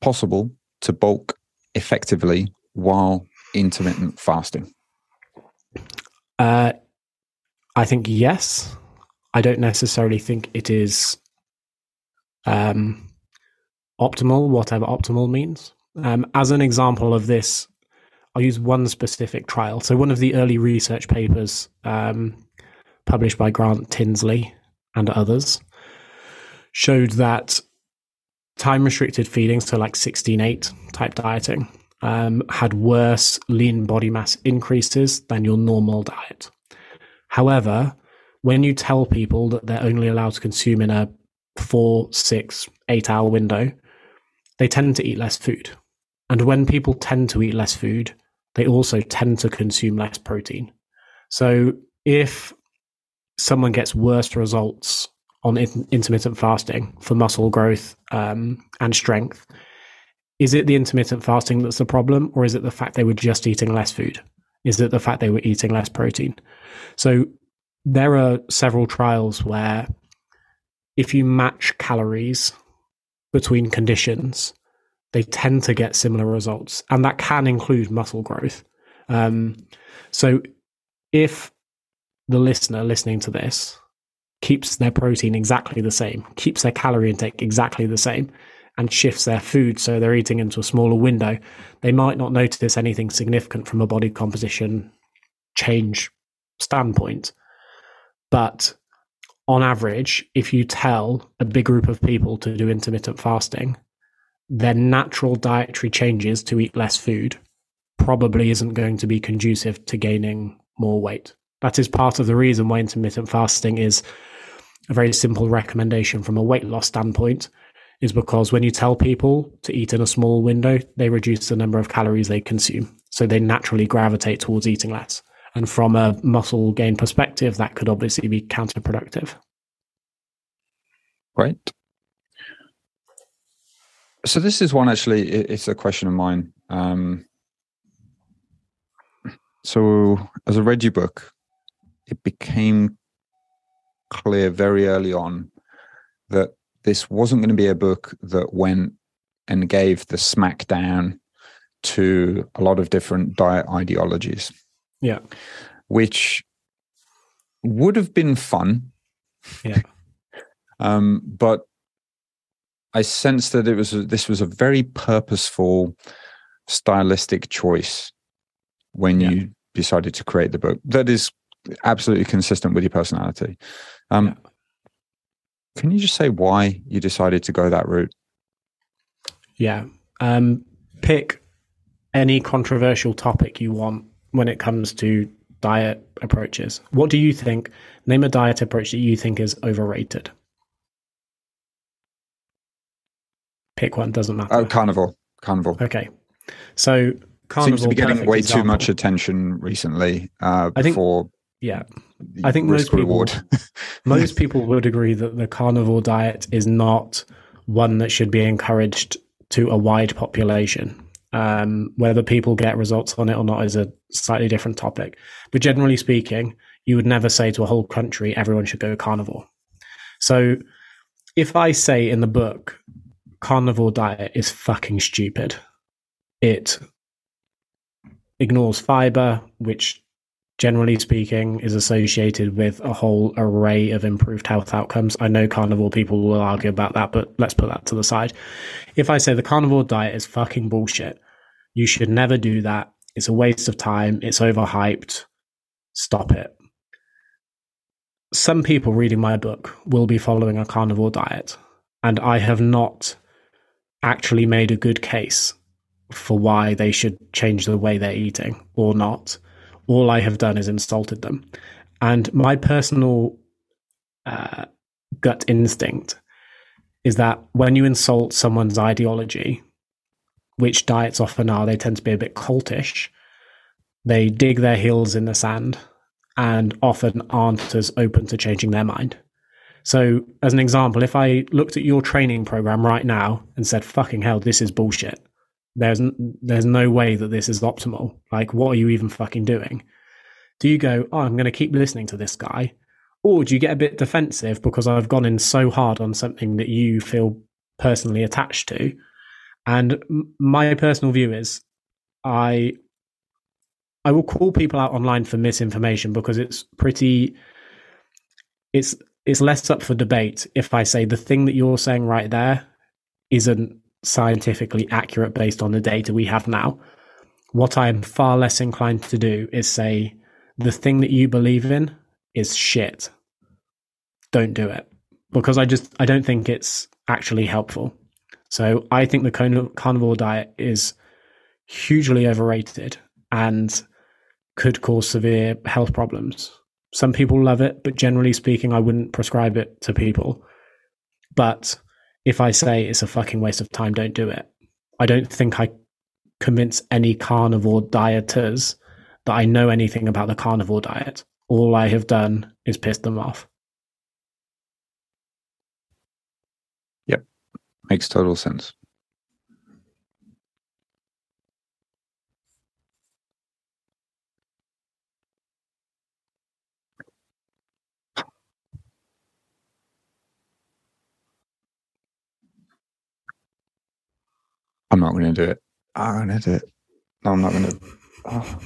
possible to bulk effectively while intermittent fasting? Uh, I think yes. I don't necessarily think it is um, optimal, whatever optimal means. Um, as an example of this, I'll use one specific trial. So, one of the early research papers um, published by Grant Tinsley and others showed that time restricted feeding, so like 16 8 type dieting, um, had worse lean body mass increases than your normal diet. However, when you tell people that they're only allowed to consume in a four, six, eight hour window, they tend to eat less food. And when people tend to eat less food, they also tend to consume less protein. So if someone gets worse results on intermittent fasting for muscle growth um, and strength, is it the intermittent fasting that's the problem, or is it the fact they were just eating less food? Is it the fact they were eating less protein? So there are several trials where if you match calories between conditions, they tend to get similar results, and that can include muscle growth. Um, so if the listener listening to this keeps their protein exactly the same, keeps their calorie intake exactly the same, and shifts their food so they're eating into a smaller window, they might not notice anything significant from a body composition change standpoint. But on average, if you tell a big group of people to do intermittent fasting, their natural dietary changes to eat less food probably isn't going to be conducive to gaining more weight. That is part of the reason why intermittent fasting is a very simple recommendation from a weight loss standpoint is because when you tell people to eat in a small window, they reduce the number of calories they consume. So they naturally gravitate towards eating less. And from a muscle gain perspective, that could obviously be counterproductive. Right. So this is one actually. It's a question of mine. Um, so as I read your book, it became clear very early on that this wasn't going to be a book that went and gave the smackdown to a lot of different diet ideologies. Yeah. Which would have been fun. Yeah. [LAUGHS] um, but I sensed that it was a, this was a very purposeful stylistic choice when yeah. you decided to create the book. That is absolutely consistent with your personality. Um, yeah. Can you just say why you decided to go that route? Yeah. Um, pick any controversial topic you want when it comes to diet approaches. What do you think? Name a diet approach that you think is overrated. Pick one, doesn't matter. Oh, carnivore. Carnivore. Okay. So carnivore seems to be getting way example. too much attention recently. Uh, I think, for yeah, I think most people, [LAUGHS] most people would agree that the carnivore diet is not one that should be encouraged to a wide population. Um, whether people get results on it or not is a slightly different topic. But generally speaking, you would never say to a whole country everyone should go carnivore. So if I say in the book, carnivore diet is fucking stupid, it ignores fiber, which generally speaking, is associated with a whole array of improved health outcomes. I know carnivore people will argue about that, but let's put that to the side. If I say the carnivore diet is fucking bullshit, you should never do that. It's a waste of time. It's overhyped. Stop it. Some people reading my book will be following a carnivore diet, and I have not actually made a good case for why they should change the way they're eating or not all I have done is insulted them. And my personal uh, gut instinct is that when you insult someone's ideology, which diets often are, they tend to be a bit cultish. They dig their heels in the sand and often aren't as open to changing their mind. So, as an example, if I looked at your training program right now and said, fucking hell, this is bullshit, there's, there's no way that this is optimal. Like, what are you even fucking doing? Do you go, oh, I'm going to keep listening to this guy? Or do you get a bit defensive because I've gone in so hard on something that you feel personally attached to? And my personal view is I I will call people out online for misinformation because it's pretty it's it's less up for debate if I say the thing that you're saying right there isn't scientifically accurate based on the data we have now. What I am far less inclined to do is say the thing that you believe in is shit. Don't do it. Because I just I don't think it's actually helpful. So I think the carnivore diet is hugely overrated and could cause severe health problems. Some people love it, but generally speaking, I wouldn't prescribe it to people. But if I say it's a fucking waste of time, don't do it. I don't think I convince any carnivore dieters that I know anything about the carnivore diet. All I have done is piss them off. Yep. Makes total sense. I'm not going to do it. I'm going to do it. No, I'm not going to. Oh.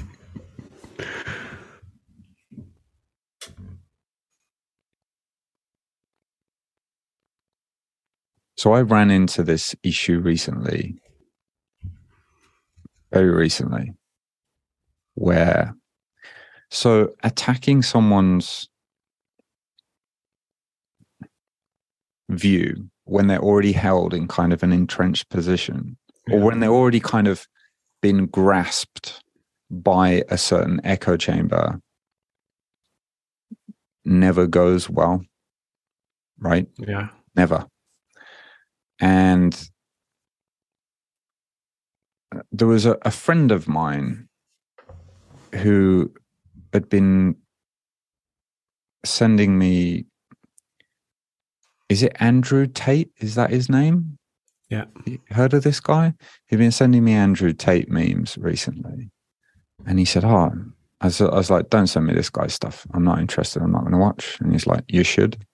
So I ran into this issue recently, very recently, where so attacking someone's view when they're already held in kind of an entrenched position yeah. or when they're already kind of been grasped by a certain echo chamber never goes well right yeah never and uh, there was a, a friend of mine who had been sending me is it Andrew Tate? Is that his name? Yeah. You heard of this guy? He'd been sending me Andrew Tate memes recently. And he said, Oh, I was, I was like, don't send me this guy's stuff. I'm not interested. I'm not going to watch. And he's like, You should.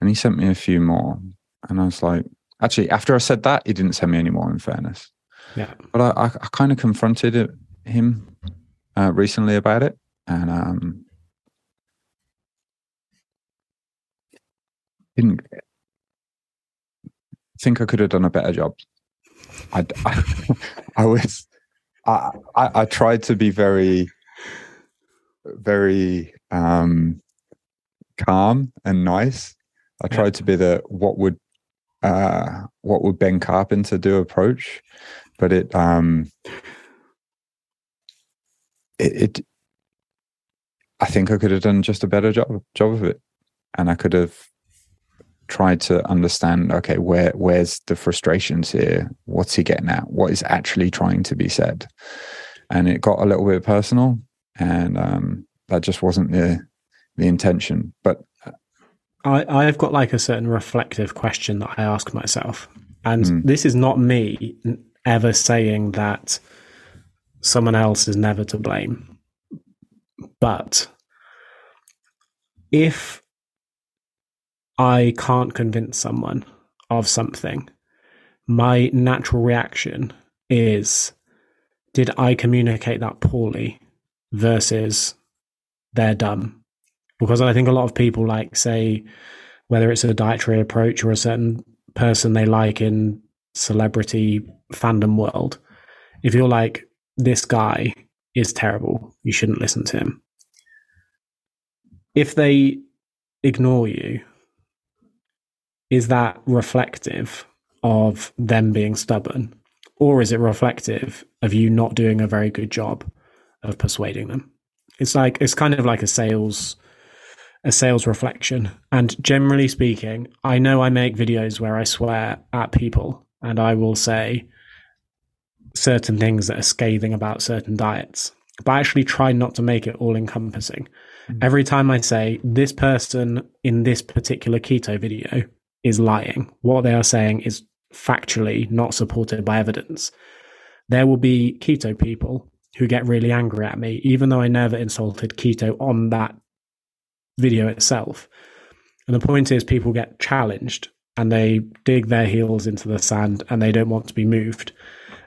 And he sent me a few more. And I was like, Actually, after I said that, he didn't send me any more. In fairness, yeah. But I, I, I kind of confronted him uh, recently about it, and um, didn't think I could have done a better job. I, I, [LAUGHS] I was, I, I, I tried to be very, very um, calm and nice. I tried to be the what would uh, what would Ben Carpenter do approach, but it um, it, it I think I could have done just a better job job of it, and I could have tried to understand okay where where's the frustrations here what's he getting at what is actually trying to be said and it got a little bit personal and um, that just wasn't the the intention but I, I've got like a certain reflective question that I ask myself. And mm. this is not me ever saying that someone else is never to blame. But if I can't convince someone of something, my natural reaction is did I communicate that poorly versus they're dumb? because I think a lot of people like say whether it's a dietary approach or a certain person they like in celebrity fandom world, if you're like this guy is terrible, you shouldn't listen to him. If they ignore you, is that reflective of them being stubborn? Or is it reflective of you not doing a very good job of persuading them? It's like it's kind of like a sales a sales reflection. And generally speaking, I know I make videos where I swear at people and I will say certain things that are scathing about certain diets, but I actually try not to make it all encompassing. Mm-hmm. Every time I say this person in this particular keto video is lying, what they are saying is factually not supported by evidence, there will be keto people who get really angry at me, even though I never insulted keto on that video itself. And the point is, people get challenged and they dig their heels into the sand and they don't want to be moved.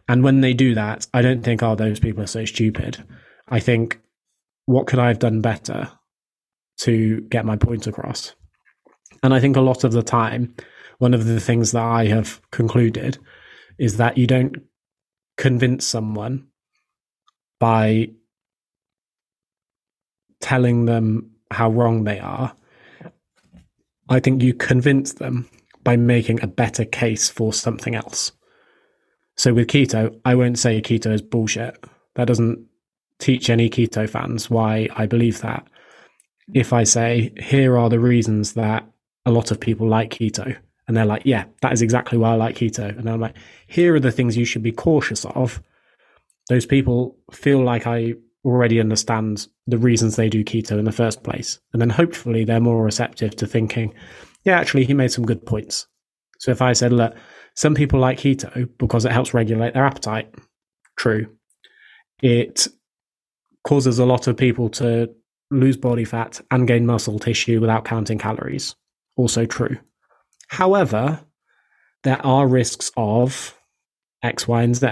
And when they do that, I don't think, oh, those people are so stupid. I think, what could I have done better to get my point across? And I think a lot of the time, one of the things that I have concluded is that you don't convince someone by telling them how wrong they are. I think you convince them by making a better case for something else. So with keto, I won't say keto is bullshit. That doesn't teach any keto fans why I believe that. If I say, here are the reasons that a lot of people like keto, and they're like, yeah, that is exactly why I like keto. And I'm like, here are the things you should be cautious of. Those people feel like I already understand the reasons they do keto in the first place. And then hopefully they're more receptive to thinking, yeah, actually, he made some good points. So if I said, look, some people like keto because it helps regulate their appetite, true. It causes a lot of people to lose body fat and gain muscle tissue without counting calories, also true. However, there are risks of X, Y, and Z.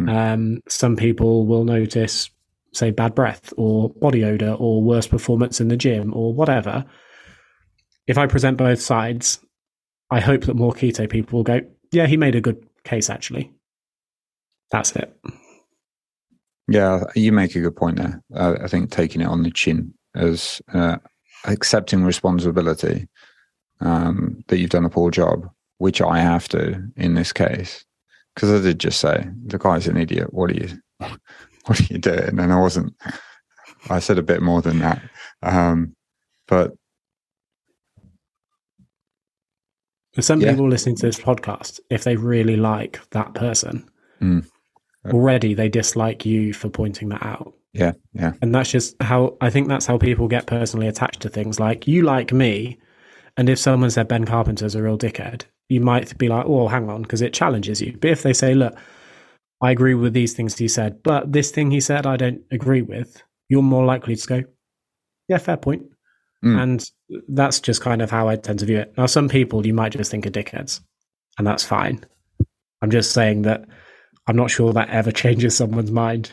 Mm. Um, some people will notice, say, bad breath or body odor or worse performance in the gym or whatever. If I present both sides, I hope that more keto people will go, yeah, he made a good case, actually. That's it. Yeah, you make a good point there. Uh, I think taking it on the chin as uh, accepting responsibility um, that you've done a poor job, which I have to in this case, because I did just say the guy's an idiot. What are you, [LAUGHS] what are you doing? And I wasn't. I said a bit more than that, um, but for some yeah. people listening to this podcast, if they really like that person, mm. already they dislike you for pointing that out. Yeah, yeah. And that's just how I think that's how people get personally attached to things. Like you like me, and if someone said Ben Carpenter's a real dickhead, you might be like, oh, hang on, because it challenges you. But if they say, look, I agree with these things he said, but this thing he said I don't agree with, you're more likely to go, yeah, fair point. Mm. And that's just kind of how I tend to view it. Now, some people you might just think are dickheads, and that's fine. I'm just saying that I'm not sure that ever [LAUGHS] changes someone's mind.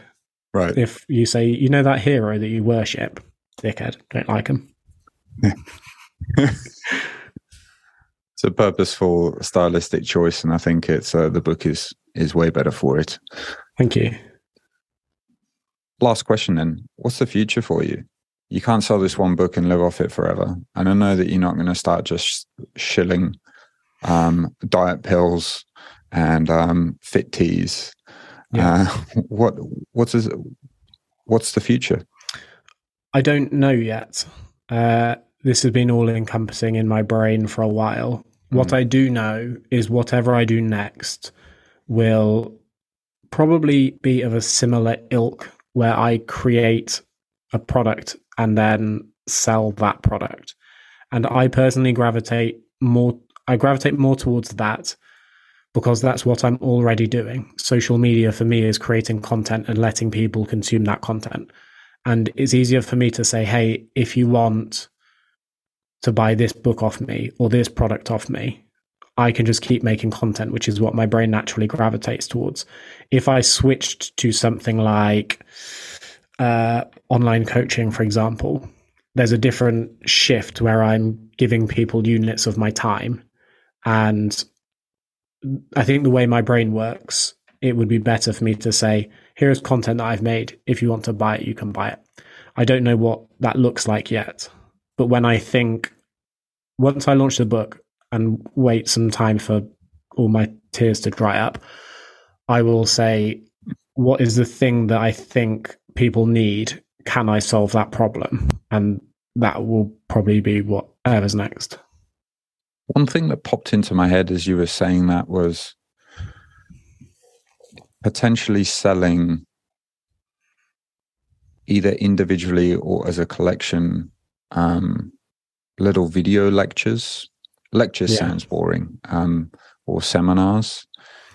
Right. If you say, you know, that hero that you worship, dickhead, don't like him. Yeah. It's a purposeful stylistic choice, and I think it's uh, the book is is way better for it. Thank you. Last question then: What's the future for you? You can't sell this one book and live off it forever, and I know that you're not going to start just shilling um, diet pills and um, fit teas. Yeah. Uh, what what's is, what's the future? I don't know yet. Uh, this has been all encompassing in my brain for a while. Mm. What I do know is whatever I do next will probably be of a similar ilk where I create a product and then sell that product. And I personally gravitate more I gravitate more towards that because that's what I'm already doing. Social media for me is creating content and letting people consume that content. And it's easier for me to say, hey, if you want to buy this book off me or this product off me, I can just keep making content, which is what my brain naturally gravitates towards. If I switched to something like uh, online coaching, for example, there's a different shift where I'm giving people units of my time. And I think the way my brain works, it would be better for me to say, here's content that I've made. If you want to buy it, you can buy it. I don't know what that looks like yet. But when I think, once I launch the book and wait some time for all my tears to dry up, I will say, what is the thing that I think people need? Can I solve that problem? And that will probably be whatever's next. One thing that popped into my head as you were saying that was potentially selling either individually or as a collection um, little video lectures. Lectures yeah. sounds boring, um, or seminars.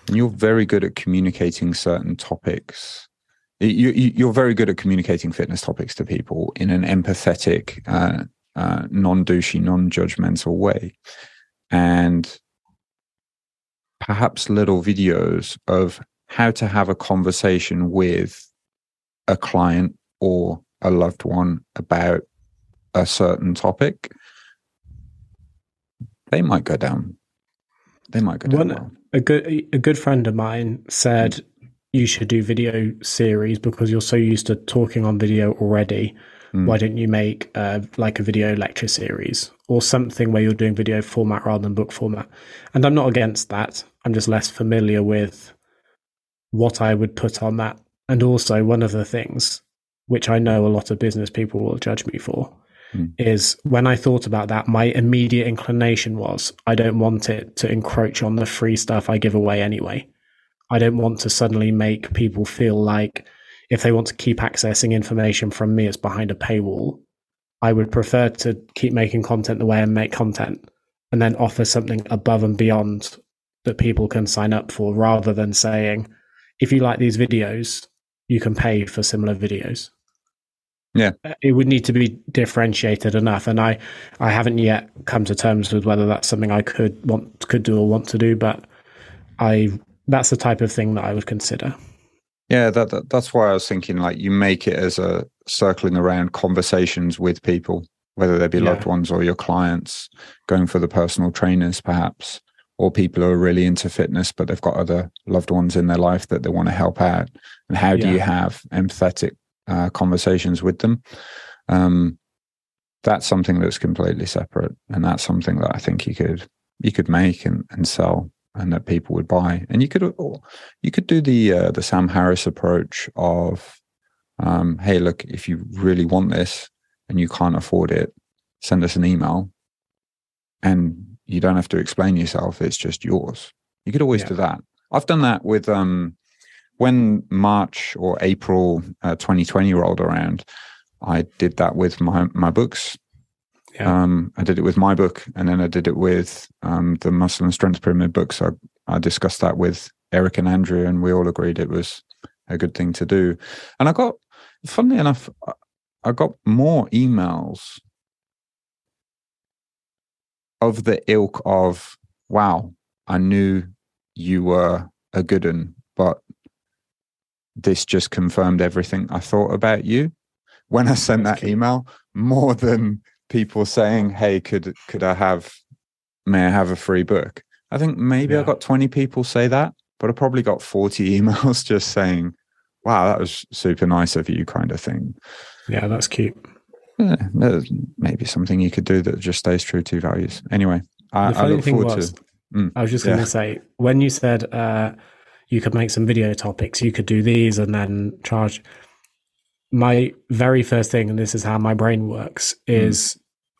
And you're very good at communicating certain topics. You, you, are very good at communicating fitness topics to people in an empathetic, uh, uh, non douchey, non judgmental way. And perhaps little videos of how to have a conversation with a client or a loved one about a certain topic, they might go down. They might go down. One, well. A good a good friend of mine said you should do video series because you're so used to talking on video already. Mm. Why don't you make uh, like a video lecture series or something where you're doing video format rather than book format? And I'm not against that. I'm just less familiar with what I would put on that. And also, one of the things which I know a lot of business people will judge me for, mm. is when I thought about that, my immediate inclination was I don't want it to encroach on the free stuff I give away anyway. I don't want to suddenly make people feel like if they want to keep accessing information from me, it's behind a paywall. I would prefer to keep making content the way I make content and then offer something above and beyond that people can sign up for rather than saying, if you like these videos, you can pay for similar videos. Yeah, uh, it would need to be differentiated enough, and I, I haven't yet come to terms with whether that's something I could want could do or want to do, but I that's the type of thing that I would consider. Yeah, that, that that's why I was thinking like you make it as a circling around conversations with people, whether they be yeah. loved ones or your clients, going for the personal trainers perhaps, or people who are really into fitness but they've got other loved ones in their life that they want to help out. And how do yeah. you have empathetic uh, conversations with them. Um, that's something that's completely separate, and that's something that I think you could you could make and, and sell, and that people would buy. And you could you could do the uh, the Sam Harris approach of, um, hey, look, if you really want this and you can't afford it, send us an email, and you don't have to explain yourself; it's just yours. You could always yeah. do that. I've done that with um, when March or April uh, 2020 rolled around, I did that with my my books. Yeah. Um, I did it with my book, and then I did it with um, the Muscle and Strength Pyramid books. I, I discussed that with Eric and Andrew, and we all agreed it was a good thing to do. And I got, funnily enough, I got more emails of the ilk of, "Wow, I knew you were a good one, but this just confirmed everything I thought about you. When I sent that email, more than people saying, "Hey, could could I have, may I have a free book?" I think maybe yeah. I got twenty people say that, but I probably got forty [LAUGHS] emails just saying, "Wow, that was super nice of you," kind of thing. Yeah, that's cute. Yeah, maybe something you could do that just stays true to values. Anyway, I, I look forward was, to. Mm, I was just going to say when you said. Uh, you could make some video topics. You could do these and then charge. My very first thing, and this is how my brain works, hmm. is mm.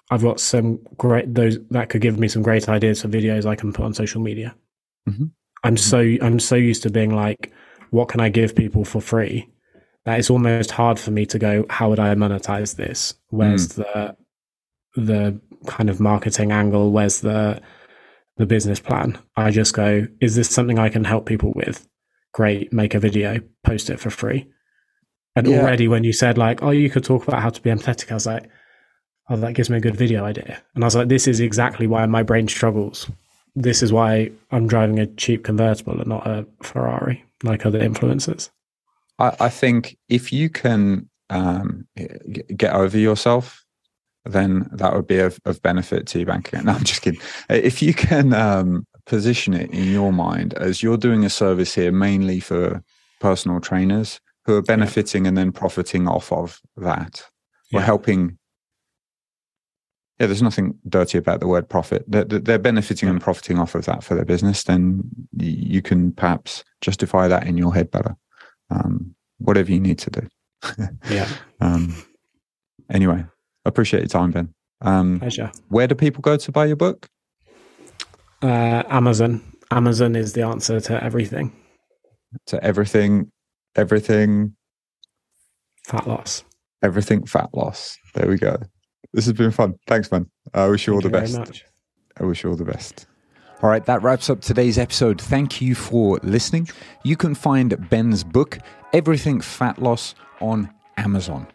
I've got some great those that could give me some great ideas for videos I can put on social media. Mm-hmm. I'm mm-hmm. so I'm so used to being like, what can I give people for free? That it's almost hard for me to go, how would I monetize this? Where's mm. the the kind of marketing angle? Where's the the business plan. I just go, is this something I can help people with? Great, make a video, post it for free. And yeah. already when you said like, oh, you could talk about how to be empathetic, I was like, oh, that gives me a good video idea. And I was like, this is exactly why my brain struggles. This is why I'm driving a cheap convertible and not a Ferrari like other influencers. I, I think if you can um, get over yourself then that would be of, of benefit to your bank account. [LAUGHS] No, I'm just kidding. If you can um, position it in your mind as you're doing a service here mainly for personal trainers who are benefiting yeah. and then profiting off of that, yeah. we're helping. Yeah, there's nothing dirty about the word profit. They're, they're benefiting and profiting off of that for their business. Then you can perhaps justify that in your head better. Um, whatever you need to do. [LAUGHS] yeah. Um, anyway, Appreciate your time, Ben. Um, Pleasure. where do people go to buy your book? Uh, Amazon. Amazon is the answer to everything. To everything, everything, Fat loss. everything fat loss. There we go. This has been fun. Thanks, man. I wish you all Thank the you best. very much. I wish you all the best. All right, that wraps up today's episode. Thank you for listening. You can find Ben's book, Everything Fat Loss, on Amazon.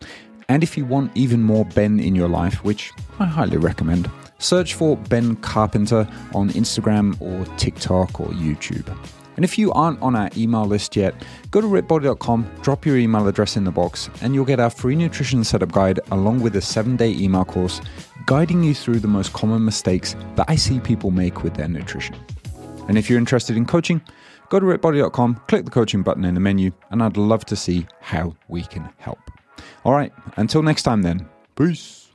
And if you want even more Ben in your life, which I highly recommend, search for Ben Carpenter on Instagram or TikTok or YouTube. And if you aren't on our email list yet, go to rippedbody.com, drop your email address in the box, and you'll get our free nutrition setup guide along with a seven day email course guiding you through the most common mistakes that I see people make with their nutrition. And if you're interested in coaching, go to rippedbody.com, click the coaching button in the menu, and I'd love to see how we can help. All right, until next time then, peace.